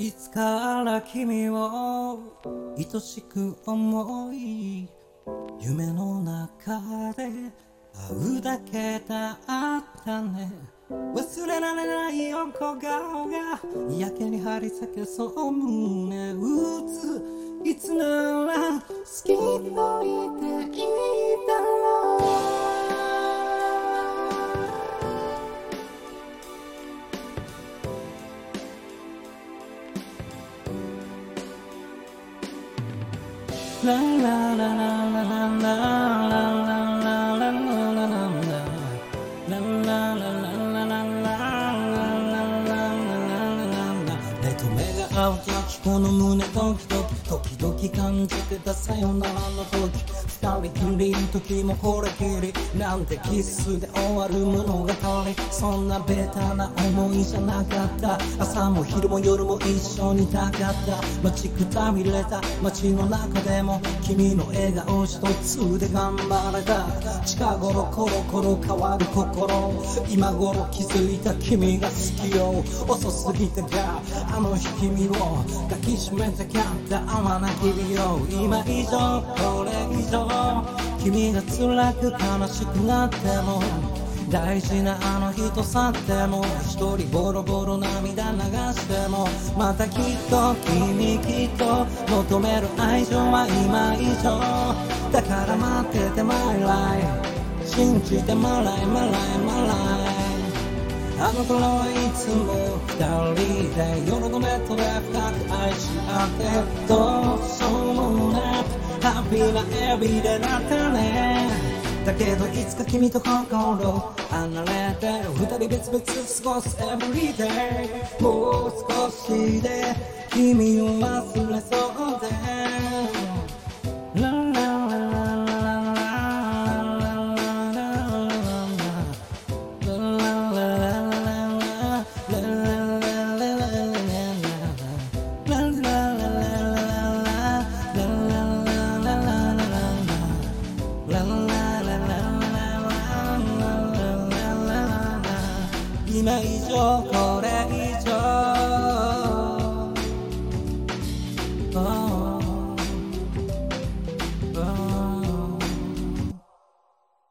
いつから君を愛しく思い夢の中で会うだけだったね。忘れられない横顔がやけに張り裂けそう胸打つ。いつなら好きと言って合う時この胸ドキドキ時々感じてたさよならの時二人きりの時もこれきり。なんてキスで終わる物語そんなベタな思いじゃなかった。朝も昼も夜も一緒にいたかった。待ちくたびれた。街の中でも君の笑顔一つで頑張れた。近頃コロコロ変わる心。今頃気づいた君が好きよ。遅すぎてか。あの日君を抱きしめてか。った合わな日々を今以上これ以上。君が辛く悲しくなっても大事なあの人去っても一人ボロボロ涙流してもまたきっと君きっと求める愛情は今以上。だから待ってて my life 信じてマライマライマライあの頃はいつも二人で夜のベッドで深く愛し合ってどうしようもなくハッピーなエビでなったね。だけどいつか君と心離れて二人別々過ごす everyday もう少しで君を待これ以上。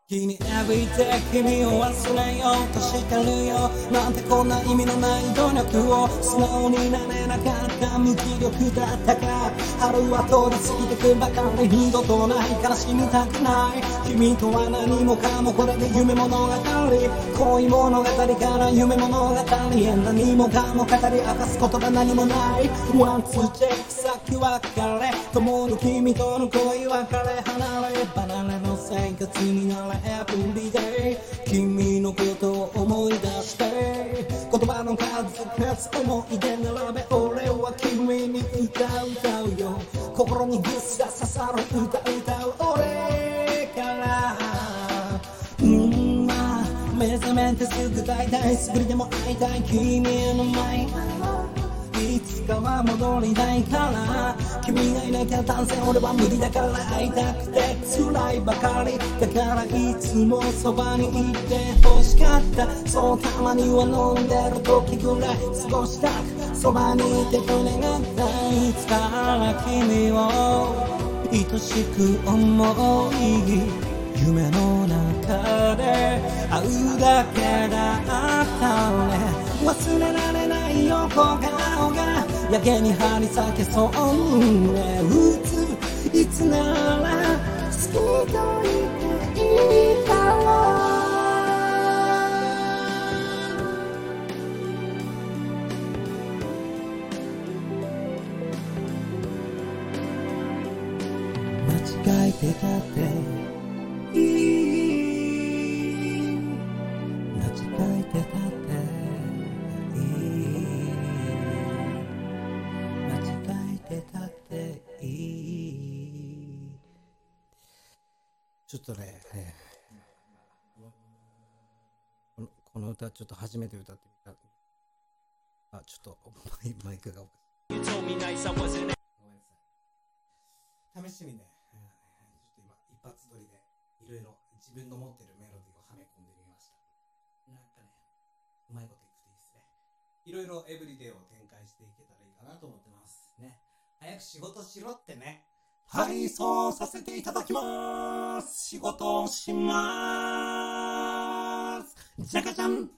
君 everyday 君を忘れようとしてるよ。なんてこんな意味のない努力を素直になれなかった。無気力だったか。春は通り過ぎてくばかり二度とない悲しみたくない。君とは何もかもこれで夢物語恋物語から夢物語へ。何もかも語り明かすことが何もない。ワンツーチェック先別れ。灯る君との恋別れ。離れ離れの生活になれ。Everyday 君のことを思い出して。言葉の数々思い出並べ。俺は君に歌う歌うよ。心にぐっさ刺さる歌歌う俺からうんまあ目覚めてすぐ大体すぐにでも会いたい君の前いつかは戻りたいから。君がいなきゃ単線俺は無理だから会いたくて辛いばかり。だからいつもそばにいて。欲しかった。そうたまには飲んでる時ぐらい過ごしたくそばにいてくれがったいつから君を愛しく思い夢の中で会うだけだったね忘れられない横顔がやけに張り裂けそう胸打ついつなら好きと言っていいだろうてたっていい間違えてたっていい間違えてたって。いい。ちょっとね、えーこのこの歌ちょっと初めて歌ってみた。あちょっとマイマイクがおかしい。You told me nice I wasn't ごめんなさい。試しにね、一発撮りで、いろいろ自分の持ってるメロディーをはめ込んでみました。なんかね、うまいこといくといいですね。いろいろエブリデイを展開していけたらいいかなと思ってます。ね早く仕事しろってね。はい、そうさせていただきます。仕事をします。じゃかじゃん。